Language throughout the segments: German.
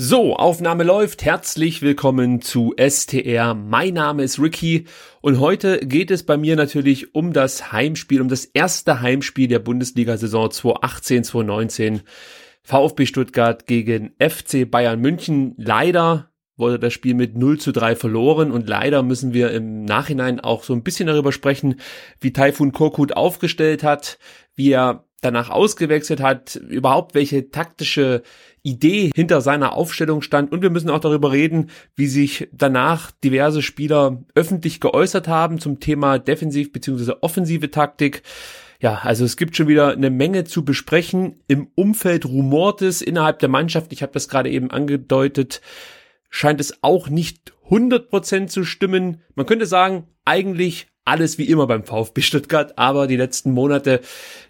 So, Aufnahme läuft. Herzlich willkommen zu STR. Mein Name ist Ricky und heute geht es bei mir natürlich um das Heimspiel, um das erste Heimspiel der Bundesliga-Saison 2018-2019. VfB Stuttgart gegen FC Bayern München. Leider wurde das Spiel mit 0 zu 3 verloren und leider müssen wir im Nachhinein auch so ein bisschen darüber sprechen, wie Taifun Korkut aufgestellt hat, wie er danach ausgewechselt hat, überhaupt welche taktische Idee hinter seiner Aufstellung stand und wir müssen auch darüber reden, wie sich danach diverse Spieler öffentlich geäußert haben zum Thema Defensiv- bzw. offensive Taktik. Ja, also es gibt schon wieder eine Menge zu besprechen. Im Umfeld rumort es innerhalb der Mannschaft, ich habe das gerade eben angedeutet, scheint es auch nicht 100% zu stimmen. Man könnte sagen, eigentlich alles wie immer beim VfB Stuttgart, aber die letzten Monate,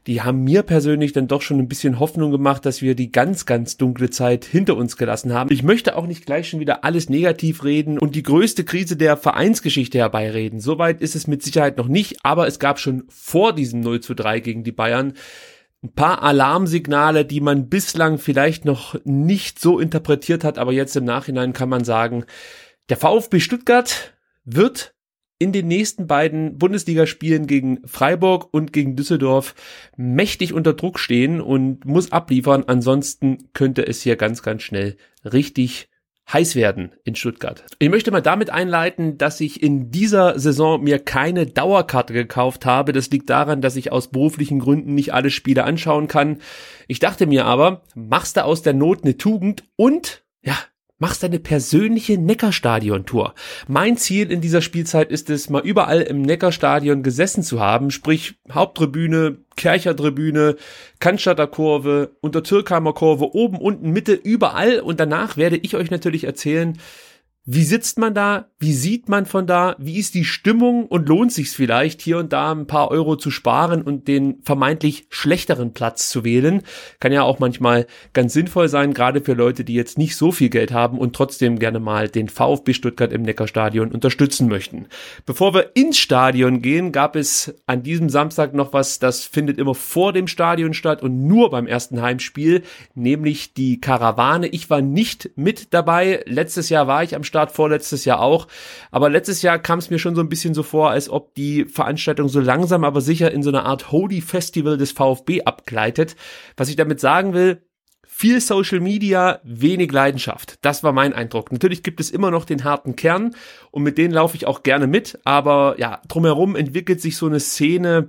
die haben mir persönlich dann doch schon ein bisschen Hoffnung gemacht, dass wir die ganz, ganz dunkle Zeit hinter uns gelassen haben. Ich möchte auch nicht gleich schon wieder alles negativ reden und die größte Krise der Vereinsgeschichte herbeireden. Soweit ist es mit Sicherheit noch nicht, aber es gab schon vor diesem 0 zu 3 gegen die Bayern ein paar Alarmsignale, die man bislang vielleicht noch nicht so interpretiert hat, aber jetzt im Nachhinein kann man sagen, der VfB Stuttgart wird in den nächsten beiden Bundesligaspielen gegen Freiburg und gegen Düsseldorf mächtig unter Druck stehen und muss abliefern. Ansonsten könnte es hier ganz, ganz schnell richtig heiß werden in Stuttgart. Ich möchte mal damit einleiten, dass ich in dieser Saison mir keine Dauerkarte gekauft habe. Das liegt daran, dass ich aus beruflichen Gründen nicht alle Spiele anschauen kann. Ich dachte mir aber, machst du aus der Not eine Tugend und ja, machst deine persönliche Neckarstadion-Tour. Mein Ziel in dieser Spielzeit ist es, mal überall im Neckarstadion gesessen zu haben, sprich Haupttribüne, Kerchertribüne, Cannstatter Kurve, Untertürkheimer Kurve, oben, unten, Mitte, überall und danach werde ich euch natürlich erzählen, wie sitzt man da? Wie sieht man von da? Wie ist die Stimmung? Und lohnt sich vielleicht, hier und da ein paar Euro zu sparen und den vermeintlich schlechteren Platz zu wählen? Kann ja auch manchmal ganz sinnvoll sein, gerade für Leute, die jetzt nicht so viel Geld haben und trotzdem gerne mal den VfB Stuttgart im Neckarstadion unterstützen möchten. Bevor wir ins Stadion gehen, gab es an diesem Samstag noch was, das findet immer vor dem Stadion statt und nur beim ersten Heimspiel, nämlich die Karawane. Ich war nicht mit dabei. Letztes Jahr war ich am Stadion Start, vorletztes Jahr auch. Aber letztes Jahr kam es mir schon so ein bisschen so vor, als ob die Veranstaltung so langsam aber sicher in so eine Art Holy Festival des VfB abgleitet. Was ich damit sagen will, viel Social Media, wenig Leidenschaft. Das war mein Eindruck. Natürlich gibt es immer noch den harten Kern und mit denen laufe ich auch gerne mit, aber ja, drumherum entwickelt sich so eine Szene,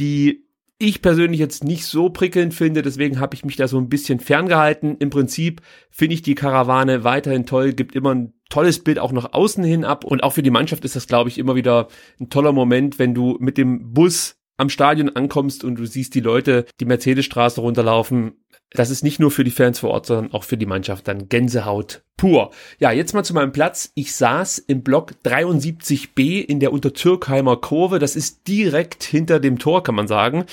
die ich persönlich jetzt nicht so prickelnd finde, deswegen habe ich mich da so ein bisschen ferngehalten. Im Prinzip finde ich die Karawane weiterhin toll, gibt immer ein tolles Bild auch nach außen hin ab und auch für die Mannschaft ist das, glaube ich, immer wieder ein toller Moment, wenn du mit dem Bus am Stadion ankommst und du siehst die Leute die Mercedesstraße runterlaufen. Das ist nicht nur für die Fans vor Ort, sondern auch für die Mannschaft dann Gänsehaut pur. Ja, jetzt mal zu meinem Platz. Ich saß im Block 73b in der Untertürkheimer Kurve. Das ist direkt hinter dem Tor, kann man sagen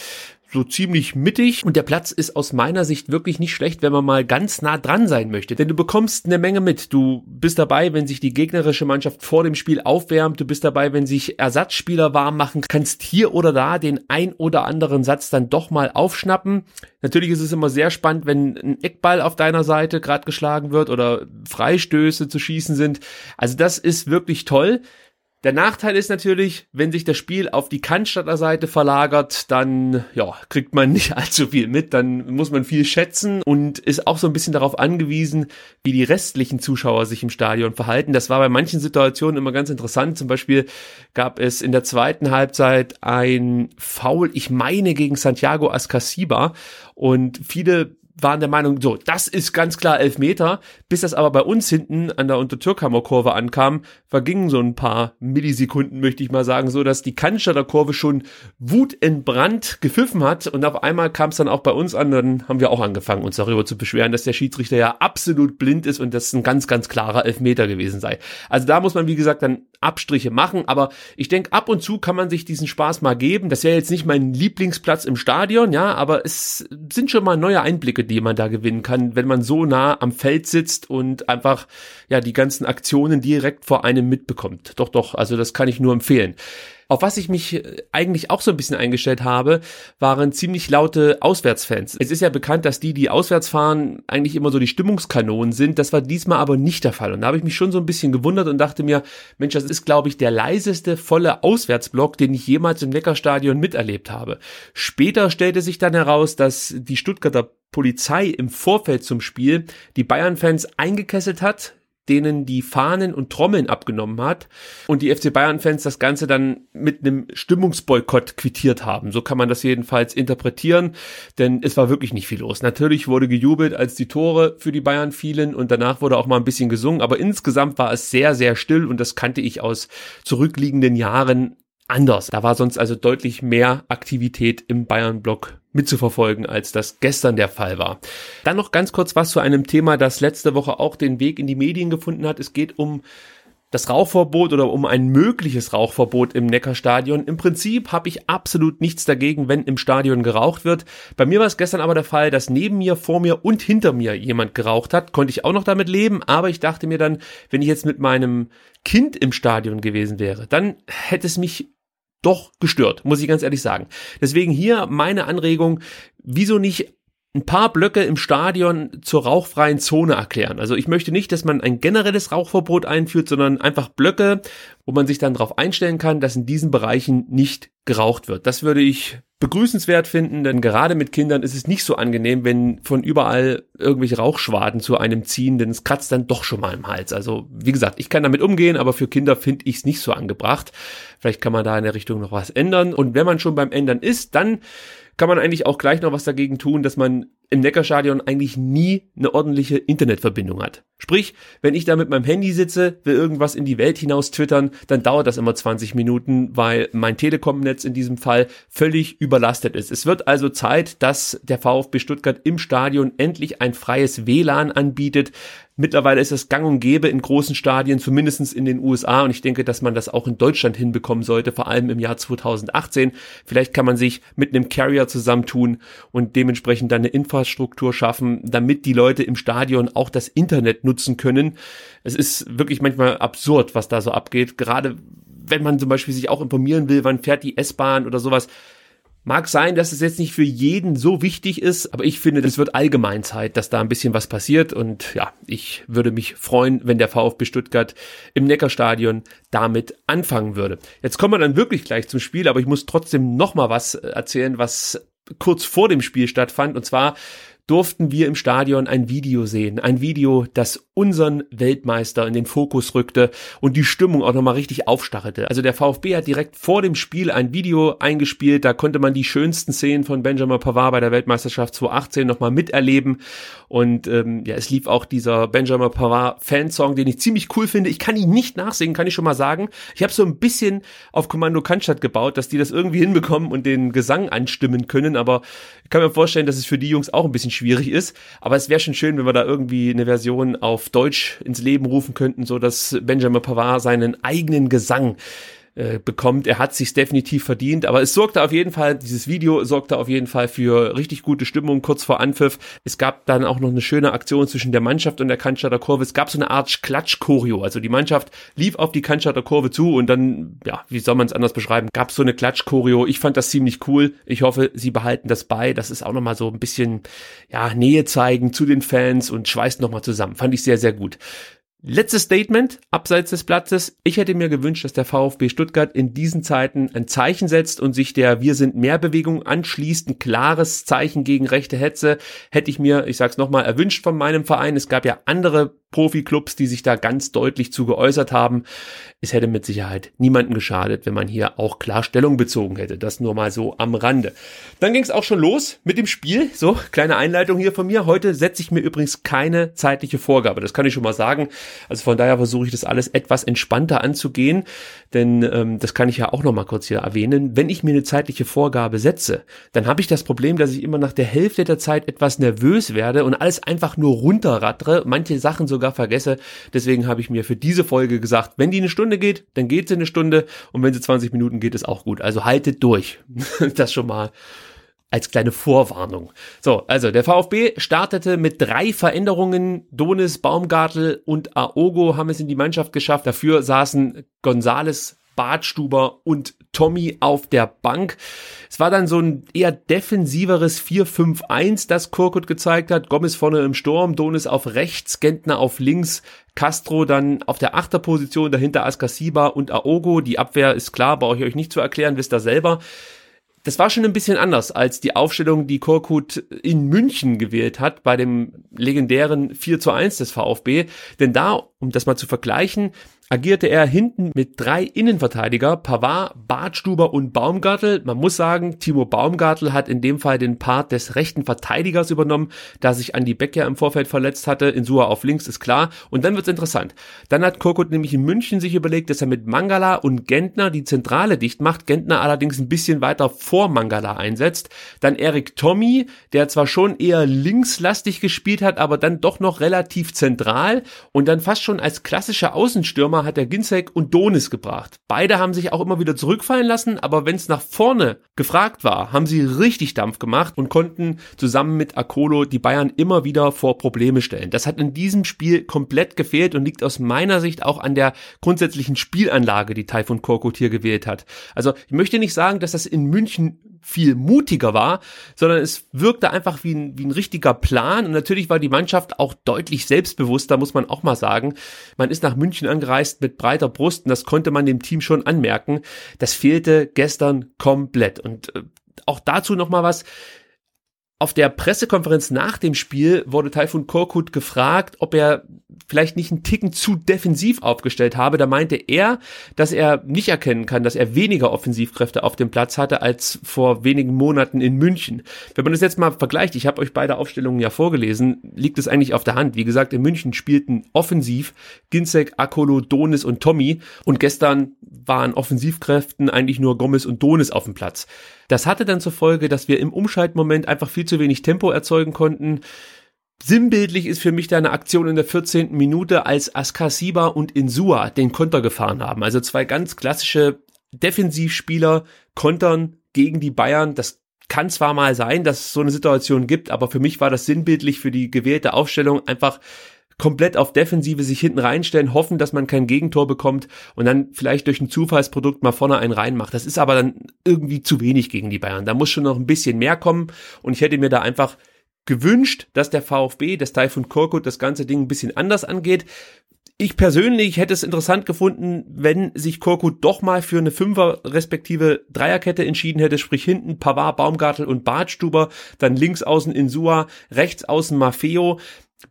so ziemlich mittig und der Platz ist aus meiner Sicht wirklich nicht schlecht, wenn man mal ganz nah dran sein möchte. Denn du bekommst eine Menge mit. Du bist dabei, wenn sich die gegnerische Mannschaft vor dem Spiel aufwärmt. Du bist dabei, wenn sich Ersatzspieler warm machen. Kannst hier oder da den ein oder anderen Satz dann doch mal aufschnappen. Natürlich ist es immer sehr spannend, wenn ein Eckball auf deiner Seite gerade geschlagen wird oder Freistöße zu schießen sind. Also das ist wirklich toll. Der Nachteil ist natürlich, wenn sich das Spiel auf die Cannstatter Seite verlagert, dann ja, kriegt man nicht allzu viel mit, dann muss man viel schätzen und ist auch so ein bisschen darauf angewiesen, wie die restlichen Zuschauer sich im Stadion verhalten. Das war bei manchen Situationen immer ganz interessant. Zum Beispiel gab es in der zweiten Halbzeit ein Foul, ich meine, gegen Santiago Ascasiba und viele waren der Meinung, so, das ist ganz klar Elfmeter. Bis das aber bei uns hinten an der Untertürkheimer Kurve ankam, vergingen so ein paar Millisekunden, möchte ich mal sagen, so dass die Cannstatter Kurve schon wutentbrannt gepfiffen hat und auf einmal kam es dann auch bei uns an, dann haben wir auch angefangen, uns darüber zu beschweren, dass der Schiedsrichter ja absolut blind ist und das ein ganz, ganz klarer Elfmeter gewesen sei. Also da muss man, wie gesagt, dann Abstriche machen, aber ich denke, ab und zu kann man sich diesen Spaß mal geben. Das wäre jetzt nicht mein Lieblingsplatz im Stadion, ja, aber es sind schon mal neue Einblicke, die man da gewinnen kann, wenn man so nah am Feld sitzt und einfach ja die ganzen Aktionen direkt vor einem mitbekommt. Doch, doch, also das kann ich nur empfehlen. Auf was ich mich äh, eigentlich auch so ein bisschen eingestellt habe, waren ziemlich laute Auswärtsfans. Es ist ja bekannt, dass die, die auswärts fahren, eigentlich immer so die Stimmungskanonen sind. Das war diesmal aber nicht der Fall. Und da habe ich mich schon so ein bisschen gewundert und dachte mir, Mensch, das ist, glaube ich, der leiseste volle Auswärtsblock, den ich jemals im Neckarstadion miterlebt habe. Später stellte sich dann heraus, dass die Stuttgarter Polizei im Vorfeld zum Spiel die Bayern-Fans eingekesselt hat, denen die Fahnen und Trommeln abgenommen hat und die FC Bayern-Fans das Ganze dann mit einem Stimmungsboykott quittiert haben. So kann man das jedenfalls interpretieren, denn es war wirklich nicht viel los. Natürlich wurde gejubelt, als die Tore für die Bayern fielen und danach wurde auch mal ein bisschen gesungen, aber insgesamt war es sehr, sehr still und das kannte ich aus zurückliegenden Jahren anders. Da war sonst also deutlich mehr Aktivität im Bayern-Block mitzuverfolgen, als das gestern der Fall war. Dann noch ganz kurz was zu einem Thema, das letzte Woche auch den Weg in die Medien gefunden hat. Es geht um das Rauchverbot oder um ein mögliches Rauchverbot im Neckarstadion. Im Prinzip habe ich absolut nichts dagegen, wenn im Stadion geraucht wird. Bei mir war es gestern aber der Fall, dass neben mir, vor mir und hinter mir jemand geraucht hat. Konnte ich auch noch damit leben, aber ich dachte mir dann, wenn ich jetzt mit meinem Kind im Stadion gewesen wäre, dann hätte es mich doch gestört, muss ich ganz ehrlich sagen. Deswegen hier meine Anregung, wieso nicht ein paar Blöcke im Stadion zur rauchfreien Zone erklären. Also ich möchte nicht, dass man ein generelles Rauchverbot einführt, sondern einfach Blöcke, wo man sich dann darauf einstellen kann, dass in diesen Bereichen nicht geraucht wird. Das würde ich begrüßenswert finden, denn gerade mit Kindern ist es nicht so angenehm, wenn von überall irgendwelche Rauchschwaden zu einem ziehen, denn es kratzt dann doch schon mal im Hals. Also wie gesagt, ich kann damit umgehen, aber für Kinder finde ich es nicht so angebracht. Vielleicht kann man da in der Richtung noch was ändern. Und wenn man schon beim Ändern ist, dann kann man eigentlich auch gleich noch was dagegen tun, dass man im Neckarstadion eigentlich nie eine ordentliche Internetverbindung hat. Sprich, wenn ich da mit meinem Handy sitze, will irgendwas in die Welt hinaus twittern, dann dauert das immer 20 Minuten, weil mein Telekom-Netz in diesem Fall völlig überlastet ist. Es wird also Zeit, dass der VfB Stuttgart im Stadion endlich ein freies WLAN anbietet. Mittlerweile ist es gang und gäbe in großen Stadien, zumindestens in den USA. Und ich denke, dass man das auch in Deutschland hinbekommen sollte, vor allem im Jahr 2018. Vielleicht kann man sich mit einem Carrier zusammentun und dementsprechend dann eine Infrastruktur schaffen, damit die Leute im Stadion auch das Internet nutzen können. Es ist wirklich manchmal absurd, was da so abgeht. Gerade wenn man zum Beispiel sich auch informieren will, wann fährt die S-Bahn oder sowas Mag sein, dass es jetzt nicht für jeden so wichtig ist, aber ich finde, es wird allgemein Zeit, dass da ein bisschen was passiert und ja, ich würde mich freuen, wenn der VfB Stuttgart im Neckarstadion damit anfangen würde. Jetzt kommen wir dann wirklich gleich zum Spiel, aber ich muss trotzdem noch mal was erzählen, was kurz vor dem Spiel stattfand und zwar durften wir im Stadion ein Video sehen. Ein Video, das unseren Weltmeister in den Fokus rückte und die Stimmung auch nochmal richtig aufstachelte. Also der VfB hat direkt vor dem Spiel ein Video eingespielt, da konnte man die schönsten Szenen von Benjamin Pavard bei der Weltmeisterschaft 2018 nochmal miterleben und ähm, ja, es lief auch dieser Benjamin Pavard Fansong, den ich ziemlich cool finde. Ich kann ihn nicht nachsingen, kann ich schon mal sagen. Ich habe so ein bisschen auf Kommando Cannstatt gebaut, dass die das irgendwie hinbekommen und den Gesang anstimmen können, aber kann mir vorstellen, dass es für die Jungs auch ein bisschen schwierig ist, aber es wäre schon schön, wenn wir da irgendwie eine Version auf Deutsch ins Leben rufen könnten, so dass Benjamin Pavard seinen eigenen Gesang äh, bekommt. Er hat sich definitiv verdient, aber es sorgte auf jeden Fall, dieses Video sorgte auf jeden Fall für richtig gute Stimmung kurz vor Anpfiff. Es gab dann auch noch eine schöne Aktion zwischen der Mannschaft und der Cannstatter Kurve. Es gab so eine Art Klatsch-Choreo. Also die Mannschaft lief auf die Cannstatter Kurve zu und dann, ja, wie soll man es anders beschreiben, gab es so eine Klatsch-Choreo. Ich fand das ziemlich cool. Ich hoffe, sie behalten das bei. Das ist auch nochmal so ein bisschen, ja, Nähe zeigen zu den Fans und schweißt nochmal zusammen. Fand ich sehr, sehr gut. Letztes Statement abseits des Platzes. Ich hätte mir gewünscht, dass der VfB Stuttgart in diesen Zeiten ein Zeichen setzt und sich der Wir sind mehr Bewegung anschließt. Ein klares Zeichen gegen rechte Hetze hätte ich mir, ich sag's nochmal, erwünscht von meinem Verein. Es gab ja andere Profiklubs, die sich da ganz deutlich zu geäußert haben. Es hätte mit Sicherheit niemanden geschadet, wenn man hier auch klar Stellung bezogen hätte. Das nur mal so am Rande. Dann ging es auch schon los mit dem Spiel. So, kleine Einleitung hier von mir. Heute setze ich mir übrigens keine zeitliche Vorgabe. Das kann ich schon mal sagen. Also von daher versuche ich das alles etwas entspannter anzugehen. Denn ähm, das kann ich ja auch noch mal kurz hier erwähnen. Wenn ich mir eine zeitliche Vorgabe setze, dann habe ich das Problem, dass ich immer nach der Hälfte der Zeit etwas nervös werde und alles einfach nur runterrattere. Manche Sachen sogar sogar vergesse. Deswegen habe ich mir für diese Folge gesagt, wenn die eine Stunde geht, dann geht sie eine Stunde und wenn sie 20 Minuten geht, ist auch gut. Also haltet durch. das schon mal als kleine Vorwarnung. So, also der VfB startete mit drei Veränderungen. Donis, Baumgartel und Aogo haben es in die Mannschaft geschafft. Dafür saßen Gonzales Bartstuber und Tommy auf der Bank. Es war dann so ein eher defensiveres 4-5-1, das Korkut gezeigt hat. Gomez vorne im Sturm, Donis auf rechts, Gentner auf links, Castro dann auf der Achterposition, dahinter Askasiba und Aogo. Die Abwehr ist klar, brauche ich euch nicht zu erklären, wisst ihr selber das war schon ein bisschen anders als die Aufstellung, die Korkut in München gewählt hat, bei dem legendären 4 zu 1 des VfB. Denn da, um das mal zu vergleichen, agierte er hinten mit drei Innenverteidiger, Pavard, Bartstuber und Baumgartel. Man muss sagen, Timo Baumgartel hat in dem Fall den Part des rechten Verteidigers übernommen, da sich Andi Beck ja im Vorfeld verletzt hatte. In Sua auf links ist klar. Und dann wird's interessant. Dann hat Korkut nämlich in München sich überlegt, dass er mit Mangala und Gentner die Zentrale dicht macht, Gentner allerdings ein bisschen weiter vor Mangala einsetzt. Dann Erik Tommy, der zwar schon eher linkslastig gespielt hat, aber dann doch noch relativ zentral und dann fast schon als klassischer Außenstürmer hat er Ginzek und Donis gebracht. Beide haben sich auch immer wieder zurückfallen lassen, aber wenn es nach vorne gefragt war, haben sie richtig Dampf gemacht und konnten zusammen mit Akolo die Bayern immer wieder vor Probleme stellen. Das hat in diesem Spiel komplett gefehlt und liegt aus meiner Sicht auch an der grundsätzlichen Spielanlage, die Taifun Korkut hier gewählt hat. Also ich möchte nicht sagen, dass das in München viel mutiger war, sondern es wirkte einfach wie ein, wie ein richtiger Plan und natürlich war die Mannschaft auch deutlich selbstbewusster, muss man auch mal sagen. Man ist nach München angereist mit breiter Brust und das konnte man dem Team schon anmerken. Das fehlte gestern komplett und äh, auch dazu noch mal was. Auf der Pressekonferenz nach dem Spiel wurde Taifun Korkut gefragt, ob er vielleicht nicht einen Ticken zu defensiv aufgestellt habe. Da meinte er, dass er nicht erkennen kann, dass er weniger Offensivkräfte auf dem Platz hatte als vor wenigen Monaten in München. Wenn man das jetzt mal vergleicht, ich habe euch beide Aufstellungen ja vorgelesen, liegt es eigentlich auf der Hand. Wie gesagt, in München spielten offensiv Ginzek, Akolo, Donis und Tommy und gestern waren Offensivkräften eigentlich nur Gomez und Donis auf dem Platz. Das hatte dann zur Folge, dass wir im Umschaltmoment einfach viel zu wenig Tempo erzeugen konnten. Sinnbildlich ist für mich da eine Aktion in der 14. Minute, als Askasiba und Insua den Konter gefahren haben. Also zwei ganz klassische Defensivspieler kontern gegen die Bayern. Das kann zwar mal sein, dass es so eine Situation gibt, aber für mich war das sinnbildlich für die gewählte Aufstellung einfach komplett auf Defensive sich hinten reinstellen, hoffen, dass man kein Gegentor bekommt und dann vielleicht durch ein Zufallsprodukt mal vorne einen reinmacht. Das ist aber dann irgendwie zu wenig gegen die Bayern. Da muss schon noch ein bisschen mehr kommen und ich hätte mir da einfach gewünscht, dass der VfB, das Taifun Korkut, das ganze Ding ein bisschen anders angeht. Ich persönlich hätte es interessant gefunden, wenn sich Korkut doch mal für eine Fünfer respektive Dreierkette entschieden hätte, sprich hinten Pavard, Baumgartel und Bartstuber, dann links außen Insua, rechts außen Maffeo.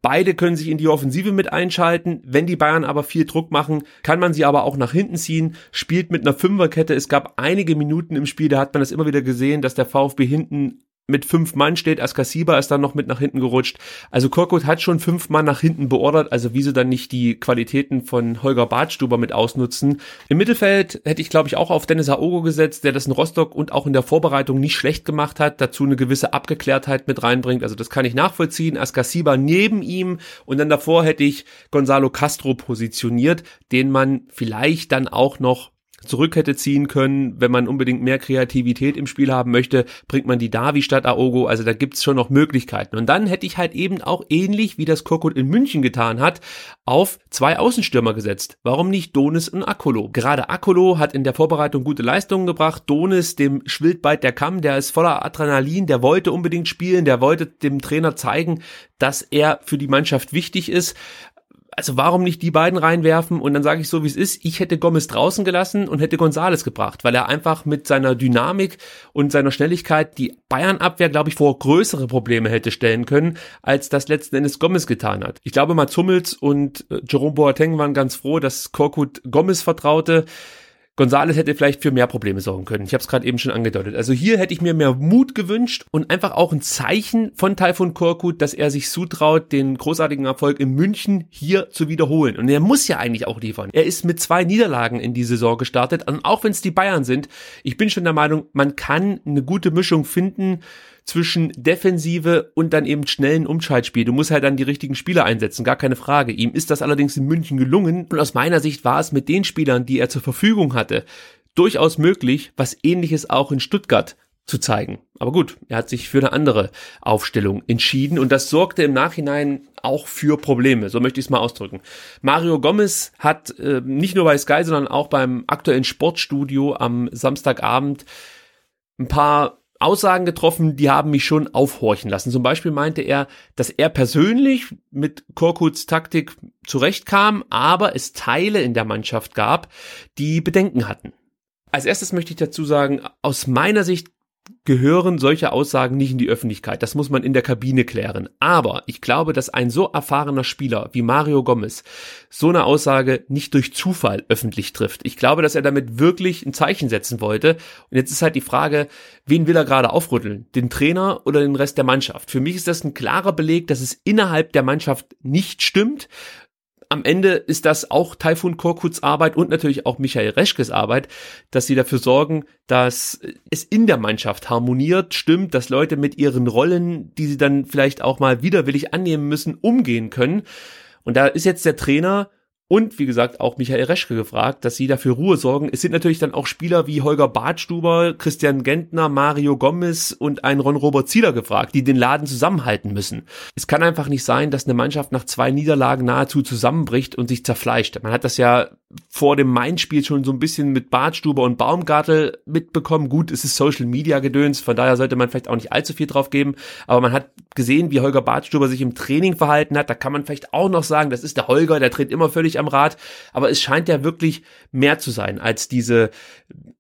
Beide können sich in die Offensive mit einschalten. Wenn die Bayern aber viel Druck machen, kann man sie aber auch nach hinten ziehen. Spielt mit einer Fünferkette. Es gab einige Minuten im Spiel, da hat man das immer wieder gesehen, dass der VfB hinten mit fünf Mann steht. Askasiba ist dann noch mit nach hinten gerutscht. Also Korkut hat schon fünf Mann nach hinten beordert. Also wieso dann nicht die Qualitäten von Holger Badstuber mit ausnutzen? Im Mittelfeld hätte ich, glaube ich, auch auf Dennis Aogo gesetzt, der das in Rostock und auch in der Vorbereitung nicht schlecht gemacht hat. Dazu eine gewisse Abgeklärtheit mit reinbringt. Also das kann ich nachvollziehen. Askasiba neben ihm und dann davor hätte ich Gonzalo Castro positioniert, den man vielleicht dann auch noch zurück hätte ziehen können. Wenn man unbedingt mehr Kreativität im Spiel haben möchte, bringt man die Davi statt Aogo. Also da gibt's schon noch Möglichkeiten. Und dann hätte ich halt eben auch ähnlich, wie das Korkut in München getan hat, auf zwei Außenstürmer gesetzt. Warum nicht Donis und Akolo? Gerade Akolo hat in der Vorbereitung gute Leistungen gebracht. Donis, dem schwillt bald der Kamm, der ist voller Adrenalin, der wollte unbedingt spielen, der wollte dem Trainer zeigen, dass er für die Mannschaft wichtig ist also warum nicht die beiden reinwerfen und dann sage ich so, wie es ist, ich hätte Gomez draußen gelassen und hätte Gonzales gebracht, weil er einfach mit seiner Dynamik und seiner Schnelligkeit die Bayern-Abwehr, glaube ich, vor größere Probleme hätte stellen können, als das letzten Endes Gomez getan hat. Ich glaube, Mats Hummels und äh, Jerome Boateng waren ganz froh, dass Korkut Gomez vertraute. Gonzales hätte vielleicht für mehr Probleme sorgen können. Ich habe es gerade eben schon angedeutet. Also hier hätte ich mir mehr Mut gewünscht und einfach auch ein Zeichen von Taifun Korkut, dass er sich zutraut, den großartigen Erfolg in München hier zu wiederholen. Und er muss ja eigentlich auch liefern. Er ist mit zwei Niederlagen in die Saison gestartet und auch wenn es die Bayern sind, ich bin schon der Meinung, man kann eine gute Mischung finden zwischen Defensive und dann eben schnellen Umschaltspiel. Du musst halt dann die richtigen Spieler einsetzen, gar keine Frage. Ihm ist das allerdings in München gelungen und aus meiner Sicht war es mit den Spielern, die er zur Verfügung hatte, durchaus möglich, was ähnliches auch in Stuttgart zu zeigen. Aber gut, er hat sich für eine andere Aufstellung entschieden und das sorgte im Nachhinein auch für Probleme, so möchte ich es mal ausdrücken. Mario Gomez hat äh, nicht nur bei Sky, sondern auch beim aktuellen Sportstudio am Samstagabend ein paar Aussagen getroffen, die haben mich schon aufhorchen lassen. Zum Beispiel meinte er, dass er persönlich mit Korkuts Taktik zurechtkam, aber es Teile in der Mannschaft gab, die Bedenken hatten. Als erstes möchte ich dazu sagen, aus meiner Sicht gehören solche Aussagen nicht in die Öffentlichkeit. Das muss man in der Kabine klären. Aber ich glaube, dass ein so erfahrener Spieler wie Mario Gomez so eine Aussage nicht durch Zufall öffentlich trifft. Ich glaube, dass er damit wirklich ein Zeichen setzen wollte. Und jetzt ist halt die Frage, wen will er gerade aufrütteln? Den Trainer oder den Rest der Mannschaft? Für mich ist das ein klarer Beleg, dass es innerhalb der Mannschaft nicht stimmt am Ende ist das auch Taifun Korkuts Arbeit und natürlich auch Michael Reschkes Arbeit, dass sie dafür sorgen, dass es in der Mannschaft harmoniert, stimmt, dass Leute mit ihren Rollen, die sie dann vielleicht auch mal widerwillig annehmen müssen, umgehen können. Und da ist jetzt der Trainer und wie gesagt auch Michael Reschke gefragt, dass sie dafür Ruhe sorgen. Es sind natürlich dann auch Spieler wie Holger Badstuber, Christian Gentner, Mario Gomez und ein Ron-Robert Zieler gefragt, die den Laden zusammenhalten müssen. Es kann einfach nicht sein, dass eine Mannschaft nach zwei Niederlagen nahezu zusammenbricht und sich zerfleischt. Man hat das ja vor dem Main-Spiel schon so ein bisschen mit Badstuber und Baumgartel mitbekommen. Gut, es ist Social Media Gedöns, von daher sollte man vielleicht auch nicht allzu viel drauf geben, aber man hat gesehen, wie Holger Badstuber sich im Training verhalten hat. Da kann man vielleicht auch noch sagen, das ist der Holger, der dreht immer völlig am Rad, aber es scheint ja wirklich mehr zu sein als diese,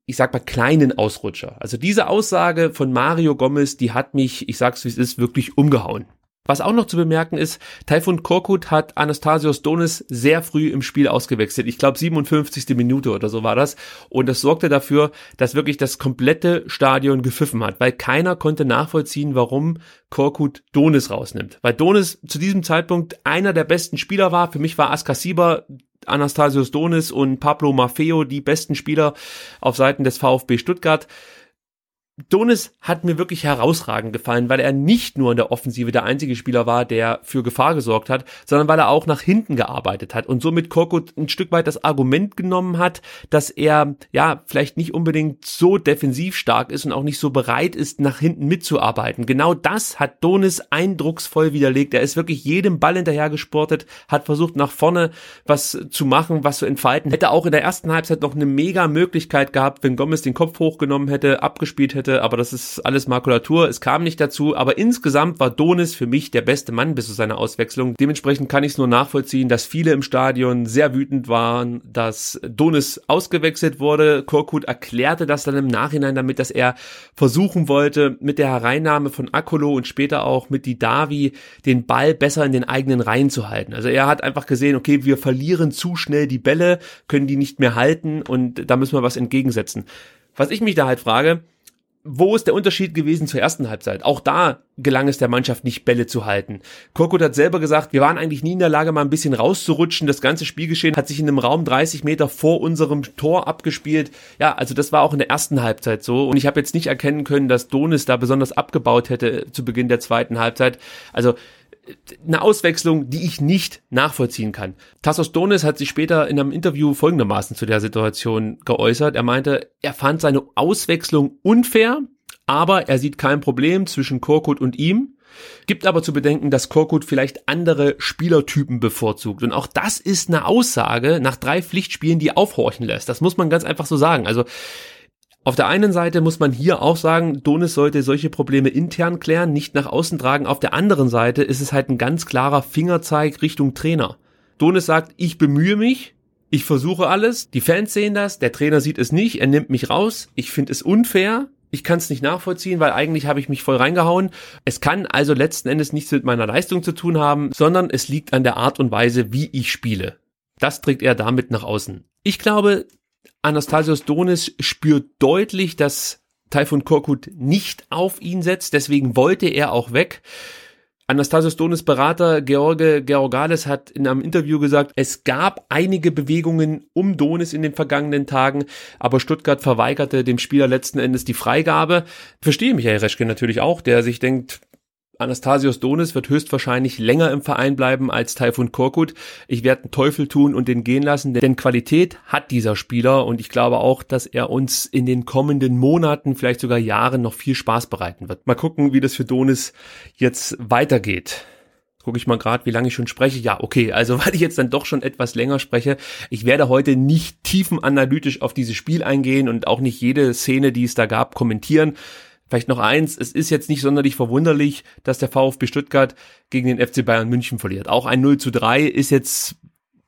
ich sag mal, kleinen Ausrutscher. Also diese Aussage von Mario Gomez, die hat mich, ich sag's wie es ist, wirklich umgehauen. Was auch noch zu bemerken ist, Taifun Korkut hat Anastasios Donis sehr früh im Spiel ausgewechselt. Ich glaube 57. Minute oder so war das. Und das sorgte dafür, dass wirklich das komplette Stadion gepfiffen hat, weil keiner konnte nachvollziehen, warum Korkut Donis rausnimmt. Weil Donis zu diesem Zeitpunkt einer der besten Spieler war. Für mich war Askasiba Anastasios Donis und Pablo Maffeo die besten Spieler auf Seiten des VfB Stuttgart. Donis hat mir wirklich herausragend gefallen, weil er nicht nur in der Offensive der einzige Spieler war, der für Gefahr gesorgt hat, sondern weil er auch nach hinten gearbeitet hat und somit Korkut ein Stück weit das Argument genommen hat, dass er ja vielleicht nicht unbedingt so defensiv stark ist und auch nicht so bereit ist, nach hinten mitzuarbeiten. Genau das hat Donis eindrucksvoll widerlegt. Er ist wirklich jedem Ball hinterher gesportet, hat versucht nach vorne was zu machen, was zu entfalten. Hätte auch in der ersten Halbzeit noch eine mega Möglichkeit gehabt, wenn Gomez den Kopf hochgenommen hätte, abgespielt hätte hätte, aber das ist alles Makulatur. Es kam nicht dazu, aber insgesamt war Donis für mich der beste Mann bis zu seiner Auswechslung. Dementsprechend kann ich es nur nachvollziehen, dass viele im Stadion sehr wütend waren, dass Donis ausgewechselt wurde. Korkut erklärte das dann im Nachhinein damit, dass er versuchen wollte, mit der Hereinnahme von Akolo und später auch mit Didavi den Ball besser in den eigenen Reihen zu halten. Also er hat einfach gesehen, okay, wir verlieren zu schnell die Bälle, können die nicht mehr halten und da müssen wir was entgegensetzen. Was ich mich da halt frage, wo ist der Unterschied gewesen zur ersten Halbzeit? Auch da gelang es der Mannschaft nicht, Bälle zu halten. Korkut hat selber gesagt, wir waren eigentlich nie in der Lage, mal ein bisschen rauszurutschen. Das ganze Spielgeschehen hat sich in einem Raum 30 Meter vor unserem Tor abgespielt. Ja, also das war auch in der ersten Halbzeit so. Und ich habe jetzt nicht erkennen können, dass Donis da besonders abgebaut hätte zu Beginn der zweiten Halbzeit. Also eine Auswechslung, die ich nicht nachvollziehen kann. Tassos Donis hat sich später in einem Interview folgendermaßen zu der Situation geäußert. Er meinte, er fand seine Auswechslung unfair, aber er sieht kein Problem zwischen Korkut und ihm. Gibt aber zu bedenken, dass Korkut vielleicht andere Spielertypen bevorzugt. Und auch das ist eine Aussage nach drei Pflichtspielen, die aufhorchen lässt. Das muss man ganz einfach so sagen. Also auf der einen Seite muss man hier auch sagen, Donis sollte solche Probleme intern klären, nicht nach außen tragen. Auf der anderen Seite ist es halt ein ganz klarer Fingerzeig Richtung Trainer. Donis sagt, ich bemühe mich, ich versuche alles, die Fans sehen das, der Trainer sieht es nicht, er nimmt mich raus, ich finde es unfair, ich kann es nicht nachvollziehen, weil eigentlich habe ich mich voll reingehauen. Es kann also letzten Endes nichts mit meiner Leistung zu tun haben, sondern es liegt an der Art und Weise, wie ich spiele. Das trägt er damit nach außen. Ich glaube, Anastasios Donis spürt deutlich, dass Taifun Korkut nicht auf ihn setzt, deswegen wollte er auch weg. Anastasios Donis Berater George Georgales hat in einem Interview gesagt, es gab einige Bewegungen um Donis in den vergangenen Tagen, aber Stuttgart verweigerte dem Spieler letzten Endes die Freigabe. Verstehe Michael Reschke natürlich auch, der sich denkt, Anastasios Donis wird höchstwahrscheinlich länger im Verein bleiben als Taifun Korkut. Ich werde einen Teufel tun und den gehen lassen, denn Qualität hat dieser Spieler und ich glaube auch, dass er uns in den kommenden Monaten, vielleicht sogar Jahren noch viel Spaß bereiten wird. Mal gucken, wie das für Donis jetzt weitergeht. Gucke ich mal gerade, wie lange ich schon spreche. Ja, okay, also weil ich jetzt dann doch schon etwas länger spreche. Ich werde heute nicht tiefenanalytisch auf dieses Spiel eingehen und auch nicht jede Szene, die es da gab, kommentieren. Vielleicht noch eins, es ist jetzt nicht sonderlich verwunderlich, dass der VfB Stuttgart gegen den FC Bayern München verliert. Auch ein 0 zu 3 ist jetzt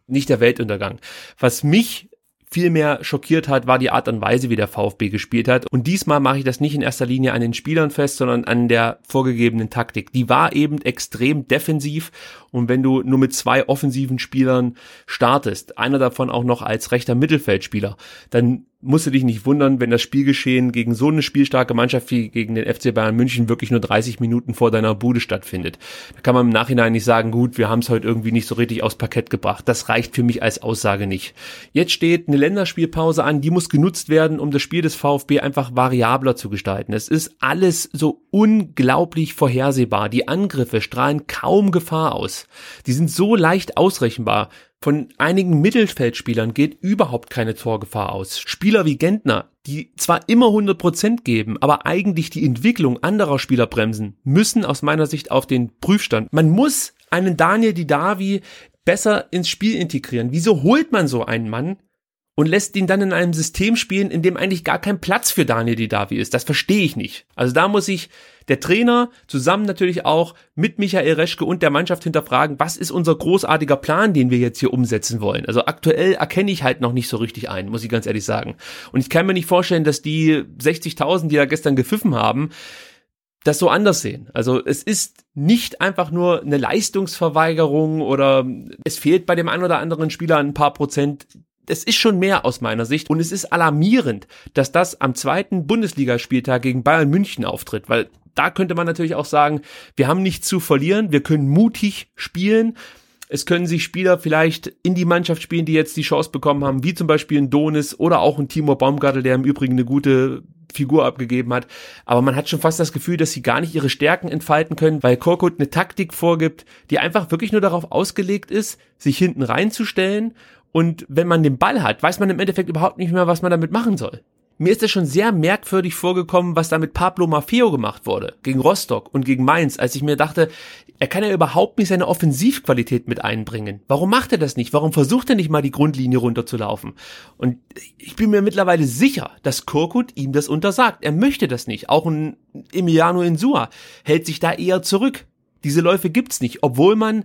nicht der Weltuntergang. Was mich viel mehr schockiert hat, war die Art und Weise, wie der VfB gespielt hat. Und diesmal mache ich das nicht in erster Linie an den Spielern fest, sondern an der vorgegebenen Taktik. Die war eben extrem defensiv. Und wenn du nur mit zwei offensiven Spielern startest, einer davon auch noch als rechter Mittelfeldspieler, dann musst du dich nicht wundern, wenn das Spielgeschehen gegen so eine spielstarke Mannschaft wie gegen den FC Bayern München wirklich nur 30 Minuten vor deiner Bude stattfindet. Da kann man im Nachhinein nicht sagen, gut, wir haben es heute irgendwie nicht so richtig aufs Parkett gebracht. Das reicht für mich als Aussage nicht. Jetzt steht eine Länderspielpause an, die muss genutzt werden, um das Spiel des VfB einfach variabler zu gestalten. Es ist alles so unglaublich vorhersehbar. Die Angriffe strahlen kaum Gefahr aus. Die sind so leicht ausrechenbar. Von einigen Mittelfeldspielern geht überhaupt keine Torgefahr aus. Spieler wie Gentner, die zwar immer 100% geben, aber eigentlich die Entwicklung anderer Spieler bremsen, müssen aus meiner Sicht auf den Prüfstand. Man muss einen Daniel Didavi besser ins Spiel integrieren. Wieso holt man so einen Mann, und lässt ihn dann in einem System spielen, in dem eigentlich gar kein Platz für Daniel Didavi ist. Das verstehe ich nicht. Also da muss ich der Trainer zusammen natürlich auch mit Michael Reschke und der Mannschaft hinterfragen, was ist unser großartiger Plan, den wir jetzt hier umsetzen wollen. Also aktuell erkenne ich halt noch nicht so richtig ein, muss ich ganz ehrlich sagen. Und ich kann mir nicht vorstellen, dass die 60.000, die da gestern gepfiffen haben, das so anders sehen. Also es ist nicht einfach nur eine Leistungsverweigerung oder es fehlt bei dem einen oder anderen Spieler ein paar Prozent es ist schon mehr aus meiner Sicht und es ist alarmierend, dass das am zweiten Bundesligaspieltag gegen Bayern München auftritt, weil da könnte man natürlich auch sagen, wir haben nichts zu verlieren, wir können mutig spielen. Es können sich Spieler vielleicht in die Mannschaft spielen, die jetzt die Chance bekommen haben, wie zum Beispiel ein Donis oder auch ein Timo Baumgartel, der im Übrigen eine gute Figur abgegeben hat. Aber man hat schon fast das Gefühl, dass sie gar nicht ihre Stärken entfalten können, weil Korkut eine Taktik vorgibt, die einfach wirklich nur darauf ausgelegt ist, sich hinten reinzustellen und wenn man den Ball hat, weiß man im Endeffekt überhaupt nicht mehr, was man damit machen soll. Mir ist es schon sehr merkwürdig vorgekommen, was da mit Pablo Maffeo gemacht wurde, gegen Rostock und gegen Mainz, als ich mir dachte, er kann ja überhaupt nicht seine Offensivqualität mit einbringen. Warum macht er das nicht? Warum versucht er nicht mal die Grundlinie runterzulaufen? Und ich bin mir mittlerweile sicher, dass Korkut ihm das untersagt. Er möchte das nicht. Auch ein Emiliano Insua hält sich da eher zurück. Diese Läufe gibt's nicht, obwohl man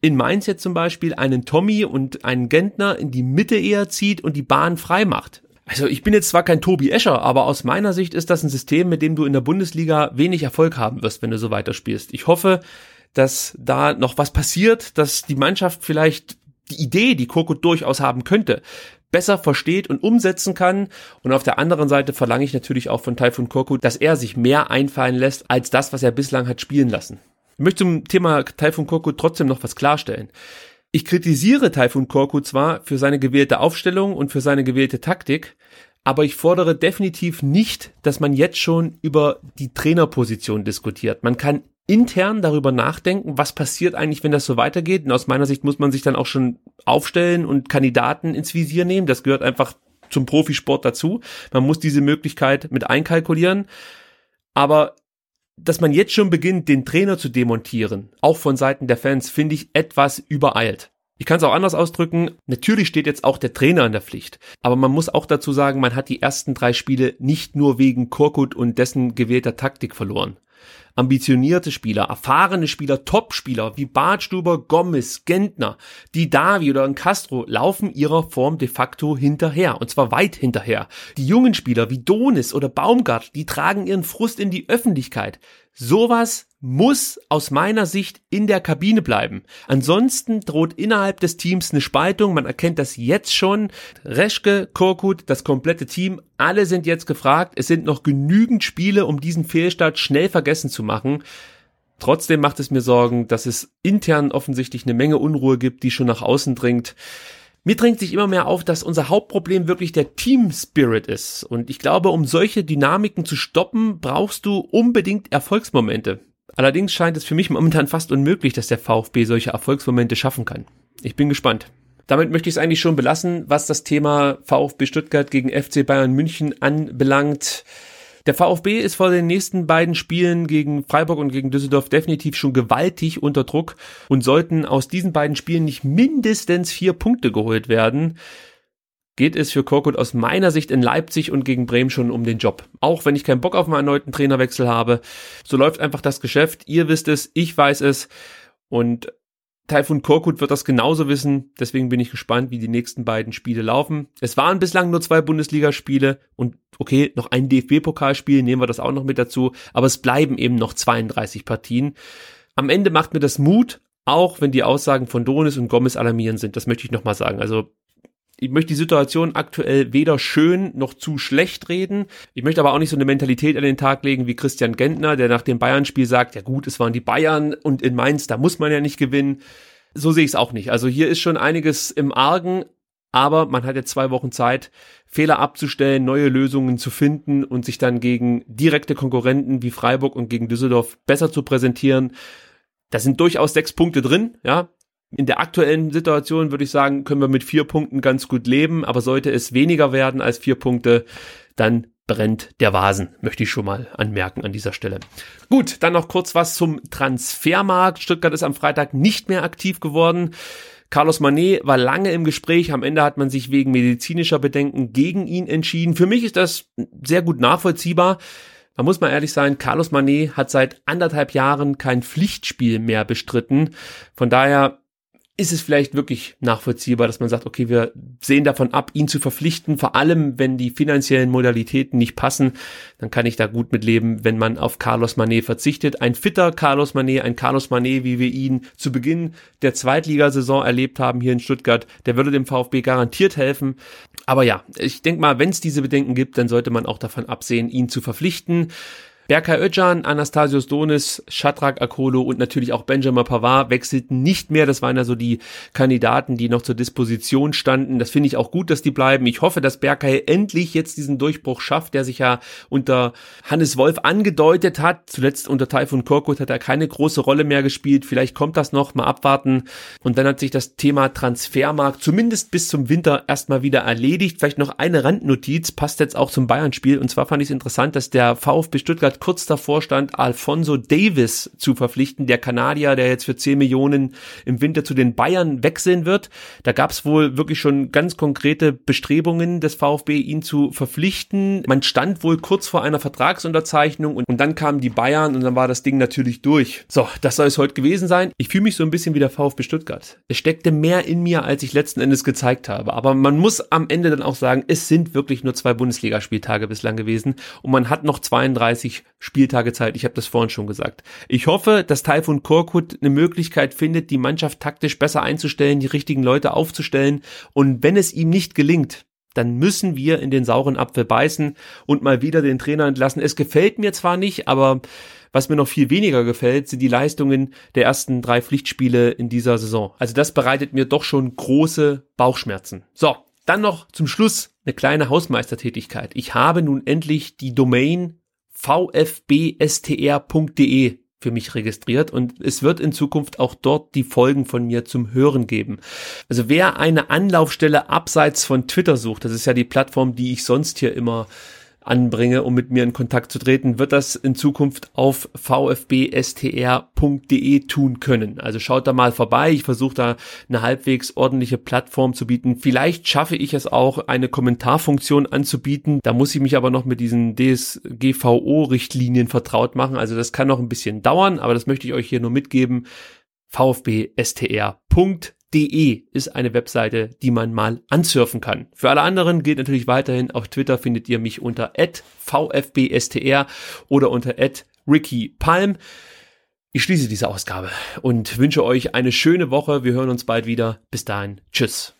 in Mainz jetzt zum Beispiel einen Tommy und einen Gentner in die Mitte eher zieht und die Bahn frei macht. Also ich bin jetzt zwar kein Tobi Escher, aber aus meiner Sicht ist das ein System, mit dem du in der Bundesliga wenig Erfolg haben wirst, wenn du so weiterspielst. Ich hoffe, dass da noch was passiert, dass die Mannschaft vielleicht die Idee, die Korkut durchaus haben könnte, besser versteht und umsetzen kann. Und auf der anderen Seite verlange ich natürlich auch von Taifun Korkut, dass er sich mehr einfallen lässt als das, was er bislang hat spielen lassen. Ich möchte zum Thema Taifun Korkut trotzdem noch was klarstellen. Ich kritisiere Taifun Korkut zwar für seine gewählte Aufstellung und für seine gewählte Taktik, aber ich fordere definitiv nicht, dass man jetzt schon über die Trainerposition diskutiert. Man kann intern darüber nachdenken, was passiert eigentlich, wenn das so weitergeht. Und aus meiner Sicht muss man sich dann auch schon aufstellen und Kandidaten ins Visier nehmen. Das gehört einfach zum Profisport dazu. Man muss diese Möglichkeit mit einkalkulieren. Aber dass man jetzt schon beginnt, den Trainer zu demontieren, auch von Seiten der Fans, finde ich etwas übereilt. Ich kann es auch anders ausdrücken. Natürlich steht jetzt auch der Trainer in der Pflicht. Aber man muss auch dazu sagen, man hat die ersten drei Spiele nicht nur wegen Korkut und dessen gewählter Taktik verloren ambitionierte Spieler, erfahrene Spieler, Top-Spieler wie Bartstuber, Gomez, Gentner, die Davi oder Castro laufen ihrer Form de facto hinterher und zwar weit hinterher. Die jungen Spieler wie Donis oder Baumgart, die tragen ihren Frust in die Öffentlichkeit. Sowas muss aus meiner Sicht in der Kabine bleiben. Ansonsten droht innerhalb des Teams eine Spaltung. Man erkennt das jetzt schon. Reschke, Korkut, das komplette Team, alle sind jetzt gefragt. Es sind noch genügend Spiele, um diesen Fehlstart schnell vergessen zu machen. Trotzdem macht es mir Sorgen, dass es intern offensichtlich eine Menge Unruhe gibt, die schon nach außen dringt. Mir drängt sich immer mehr auf, dass unser Hauptproblem wirklich der Team Spirit ist. Und ich glaube, um solche Dynamiken zu stoppen, brauchst du unbedingt Erfolgsmomente. Allerdings scheint es für mich momentan fast unmöglich, dass der VfB solche Erfolgsmomente schaffen kann. Ich bin gespannt. Damit möchte ich es eigentlich schon belassen, was das Thema VfB Stuttgart gegen FC Bayern München anbelangt. Der VfB ist vor den nächsten beiden Spielen gegen Freiburg und gegen Düsseldorf definitiv schon gewaltig unter Druck und sollten aus diesen beiden Spielen nicht mindestens vier Punkte geholt werden, geht es für Korkut aus meiner Sicht in Leipzig und gegen Bremen schon um den Job. Auch wenn ich keinen Bock auf einen erneuten Trainerwechsel habe, so läuft einfach das Geschäft. Ihr wisst es, ich weiß es und Taifun Korkut wird das genauso wissen, deswegen bin ich gespannt, wie die nächsten beiden Spiele laufen. Es waren bislang nur zwei Bundesligaspiele und okay, noch ein DFB-Pokalspiel, nehmen wir das auch noch mit dazu, aber es bleiben eben noch 32 Partien. Am Ende macht mir das Mut, auch wenn die Aussagen von Donis und Gomez alarmierend sind, das möchte ich nochmal sagen. Also ich möchte die Situation aktuell weder schön noch zu schlecht reden. Ich möchte aber auch nicht so eine Mentalität an den Tag legen wie Christian Gentner, der nach dem Bayern-Spiel sagt, ja gut, es waren die Bayern und in Mainz, da muss man ja nicht gewinnen. So sehe ich es auch nicht. Also hier ist schon einiges im Argen, aber man hat jetzt zwei Wochen Zeit, Fehler abzustellen, neue Lösungen zu finden und sich dann gegen direkte Konkurrenten wie Freiburg und gegen Düsseldorf besser zu präsentieren. Da sind durchaus sechs Punkte drin, ja. In der aktuellen Situation würde ich sagen, können wir mit vier Punkten ganz gut leben, aber sollte es weniger werden als vier Punkte, dann brennt der Vasen, möchte ich schon mal anmerken an dieser Stelle. Gut, dann noch kurz was zum Transfermarkt. Stuttgart ist am Freitag nicht mehr aktiv geworden. Carlos Manet war lange im Gespräch. Am Ende hat man sich wegen medizinischer Bedenken gegen ihn entschieden. Für mich ist das sehr gut nachvollziehbar. Man muss mal ehrlich sein, Carlos Manet hat seit anderthalb Jahren kein Pflichtspiel mehr bestritten. Von daher ist es vielleicht wirklich nachvollziehbar, dass man sagt, okay, wir sehen davon ab, ihn zu verpflichten, vor allem wenn die finanziellen Modalitäten nicht passen, dann kann ich da gut mit leben, wenn man auf Carlos Manet verzichtet. Ein fitter Carlos Manet, ein Carlos Manet, wie wir ihn zu Beginn der Zweitligasaison erlebt haben hier in Stuttgart, der würde dem VfB garantiert helfen. Aber ja, ich denke mal, wenn es diese Bedenken gibt, dann sollte man auch davon absehen, ihn zu verpflichten. Berkay Özcan, Anastasios Donis, Shadrach Akolo und natürlich auch Benjamin Pavard wechselten nicht mehr. Das waren ja so die Kandidaten, die noch zur Disposition standen. Das finde ich auch gut, dass die bleiben. Ich hoffe, dass Berkay endlich jetzt diesen Durchbruch schafft, der sich ja unter Hannes Wolf angedeutet hat. Zuletzt unter Taifun Korkut hat er keine große Rolle mehr gespielt. Vielleicht kommt das noch, mal abwarten. Und dann hat sich das Thema Transfermarkt zumindest bis zum Winter erstmal wieder erledigt. Vielleicht noch eine Randnotiz, passt jetzt auch zum Bayern-Spiel. Und zwar fand ich es interessant, dass der VfB Stuttgart kurz davor stand, Alfonso Davis zu verpflichten, der Kanadier, der jetzt für 10 Millionen im Winter zu den Bayern wechseln wird. Da gab es wohl wirklich schon ganz konkrete Bestrebungen des VfB, ihn zu verpflichten. Man stand wohl kurz vor einer Vertragsunterzeichnung und, und dann kamen die Bayern und dann war das Ding natürlich durch. So, das soll es heute gewesen sein. Ich fühle mich so ein bisschen wie der VfB Stuttgart. Es steckte mehr in mir, als ich letzten Endes gezeigt habe. Aber man muss am Ende dann auch sagen, es sind wirklich nur zwei Bundesligaspieltage bislang gewesen und man hat noch 32 Spieltage Zeit. Ich habe das vorhin schon gesagt. Ich hoffe, dass Taifun Korkut eine Möglichkeit findet, die Mannschaft taktisch besser einzustellen, die richtigen Leute aufzustellen. Und wenn es ihm nicht gelingt, dann müssen wir in den sauren Apfel beißen und mal wieder den Trainer entlassen. Es gefällt mir zwar nicht, aber was mir noch viel weniger gefällt, sind die Leistungen der ersten drei Pflichtspiele in dieser Saison. Also das bereitet mir doch schon große Bauchschmerzen. So, dann noch zum Schluss eine kleine Hausmeistertätigkeit. Ich habe nun endlich die Domain vfbstr.de für mich registriert und es wird in Zukunft auch dort die Folgen von mir zum Hören geben. Also wer eine Anlaufstelle abseits von Twitter sucht, das ist ja die Plattform, die ich sonst hier immer anbringe, um mit mir in Kontakt zu treten, wird das in Zukunft auf vfbstr.de tun können. Also schaut da mal vorbei. Ich versuche da eine halbwegs ordentliche Plattform zu bieten. Vielleicht schaffe ich es auch, eine Kommentarfunktion anzubieten. Da muss ich mich aber noch mit diesen DSGVO-Richtlinien vertraut machen. Also das kann noch ein bisschen dauern, aber das möchte ich euch hier nur mitgeben. vfbstr.de De ist eine Webseite, die man mal ansurfen kann. Für alle anderen gilt natürlich weiterhin, auf Twitter findet ihr mich unter @vfbstr oder unter @rickypalm. Ich schließe diese Ausgabe und wünsche euch eine schöne Woche. Wir hören uns bald wieder. Bis dahin. Tschüss.